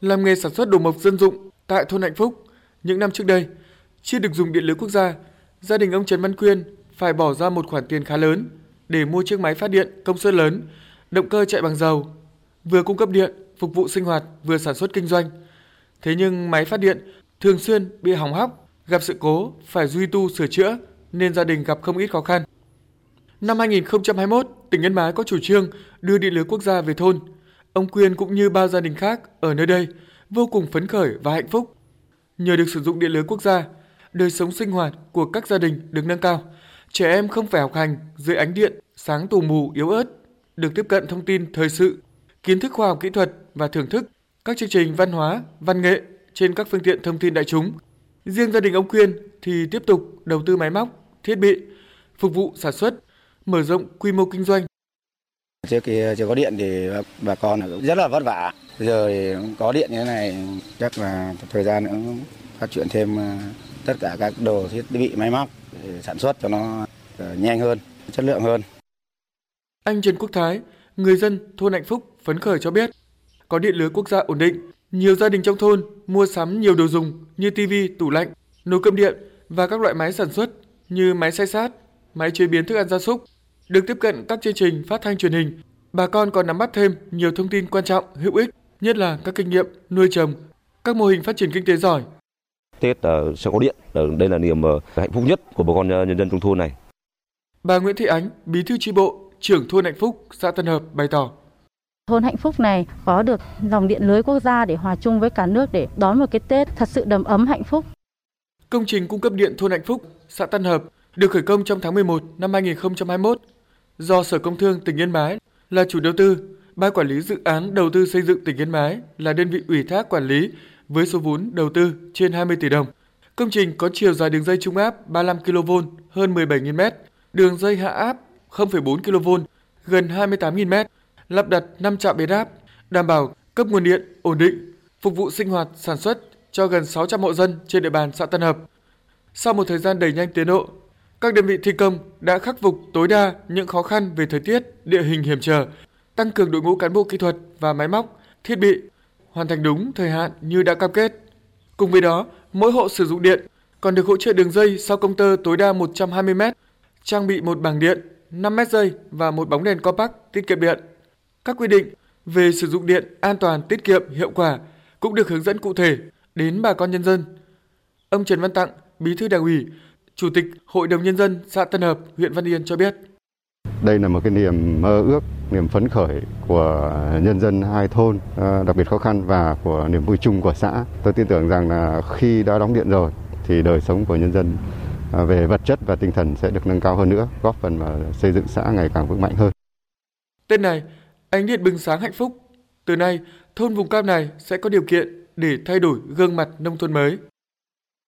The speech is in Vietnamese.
làm nghề sản xuất đồ mộc dân dụng tại thôn Hạnh Phúc. Những năm trước đây, chưa được dùng điện lưới quốc gia, gia đình ông Trần Văn Quyên phải bỏ ra một khoản tiền khá lớn để mua chiếc máy phát điện công suất lớn, động cơ chạy bằng dầu, vừa cung cấp điện, phục vụ sinh hoạt, vừa sản xuất kinh doanh. Thế nhưng máy phát điện thường xuyên bị hỏng hóc, gặp sự cố phải duy tu sửa chữa nên gia đình gặp không ít khó khăn. Năm 2021, tỉnh Yên Bái có chủ trương đưa điện lưới quốc gia về thôn. Ông Quyên cũng như bao gia đình khác ở nơi đây vô cùng phấn khởi và hạnh phúc. Nhờ được sử dụng điện lưới quốc gia, đời sống sinh hoạt của các gia đình được nâng cao. Trẻ em không phải học hành dưới ánh điện sáng tù mù yếu ớt, được tiếp cận thông tin thời sự, kiến thức khoa học kỹ thuật và thưởng thức các chương trình văn hóa, văn nghệ trên các phương tiện thông tin đại chúng. Riêng gia đình ông Quyên thì tiếp tục đầu tư máy móc, thiết bị, phục vụ sản xuất, mở rộng quy mô kinh doanh. Trước kia chưa có điện thì bà con rất là vất vả. Giờ thì có điện như thế này chắc là thời gian nữa phát triển thêm ờ, tất cả các đồ thiết bị máy móc để sản xuất cho nó ờ, nhanh hơn, chất lượng hơn. Anh Trần Quốc Thái, người dân thôn Hạnh Phúc phấn khởi cho biết, có điện lưới quốc gia ổn định, nhiều gia đình trong thôn mua sắm nhiều đồ dùng như tivi, tủ lạnh, nồi cơm điện và các loại máy sản xuất như máy xay sát, máy chế biến thức ăn gia súc. Được tiếp cận các chương trình phát thanh truyền hình, bà con còn nắm bắt thêm nhiều thông tin quan trọng, hữu ích, nhất là các kinh nghiệm nuôi trồng, các mô hình phát triển kinh tế giỏi. Tết uh, sẽ có điện, đây là niềm uh, hạnh phúc nhất của bà con uh, nhân dân trong thôn này. Bà Nguyễn Thị Ánh, bí thư chi bộ, trưởng thôn Hạnh Phúc, xã Tân Hợp bày tỏ. Thôn Hạnh Phúc này có được dòng điện lưới quốc gia để hòa chung với cả nước để đón một cái Tết thật sự đầm ấm hạnh phúc. Công trình cung cấp điện thôn Hạnh Phúc, xã Tân Hợp được khởi công trong tháng 11 năm 2021 do Sở Công Thương tỉnh Yên Bái là chủ đầu tư, Ban quản lý dự án đầu tư xây dựng tỉnh Yên Bái là đơn vị ủy thác quản lý với số vốn đầu tư trên 20 tỷ đồng. Công trình có chiều dài đường dây trung áp 35 kV hơn 17.000 m, đường dây hạ áp 0,4 kV gần 28.000 m, lắp đặt 5 trạm biến áp, đảm bảo cấp nguồn điện ổn định, phục vụ sinh hoạt sản xuất cho gần 600 hộ dân trên địa bàn xã Tân Hợp. Sau một thời gian đẩy nhanh tiến độ, các đơn vị thi công đã khắc phục tối đa những khó khăn về thời tiết, địa hình hiểm trở, tăng cường đội ngũ cán bộ kỹ thuật và máy móc, thiết bị, hoàn thành đúng thời hạn như đã cam kết. Cùng với đó, mỗi hộ sử dụng điện còn được hỗ trợ đường dây sau công tơ tối đa 120 m, trang bị một bảng điện, 5 mét dây và một bóng đèn compact tiết kiệm điện. Các quy định về sử dụng điện an toàn, tiết kiệm, hiệu quả cũng được hướng dẫn cụ thể đến bà con nhân dân. Ông Trần Văn Tặng, Bí thư Đảng ủy, Chủ tịch Hội đồng nhân dân xã Tân Hợp, huyện Văn Yên cho biết. Đây là một cái niềm mơ ước, niềm phấn khởi của nhân dân hai thôn ờ, đặc biệt khó khăn và của niềm vui chung của xã. Tôi tin tưởng rằng là khi đã đóng điện rồi thì đời sống của nhân dân ờ, về vật chất và tinh thần sẽ được nâng cao hơn nữa, góp phần vào xây dựng xã ngày càng vững mạnh hơn. Tên này, ánh điện bừng sáng hạnh phúc. Từ nay, thôn vùng cam này sẽ có điều kiện để thay đổi gương mặt nông thôn mới.